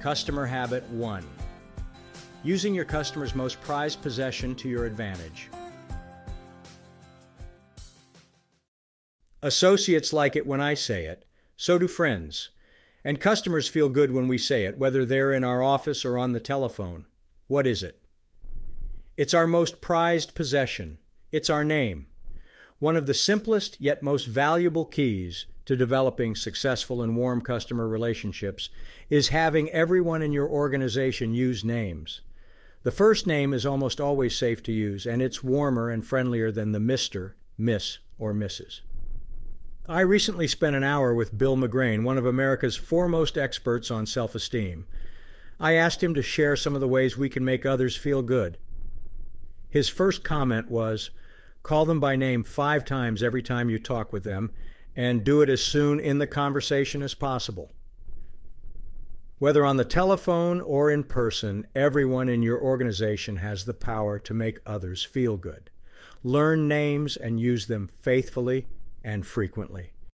Customer Habit 1 Using your customer's most prized possession to your advantage. Associates like it when I say it, so do friends. And customers feel good when we say it, whether they're in our office or on the telephone. What is it? It's our most prized possession. It's our name. One of the simplest yet most valuable keys to developing successful and warm customer relationships is having everyone in your organization use names. The first name is almost always safe to use, and it's warmer and friendlier than the Mr., Miss, or Mrs. I recently spent an hour with Bill McGrane, one of America's foremost experts on self esteem. I asked him to share some of the ways we can make others feel good. His first comment was call them by name five times every time you talk with them, and do it as soon in the conversation as possible. Whether on the telephone or in person, everyone in your organization has the power to make others feel good. Learn names and use them faithfully and frequently.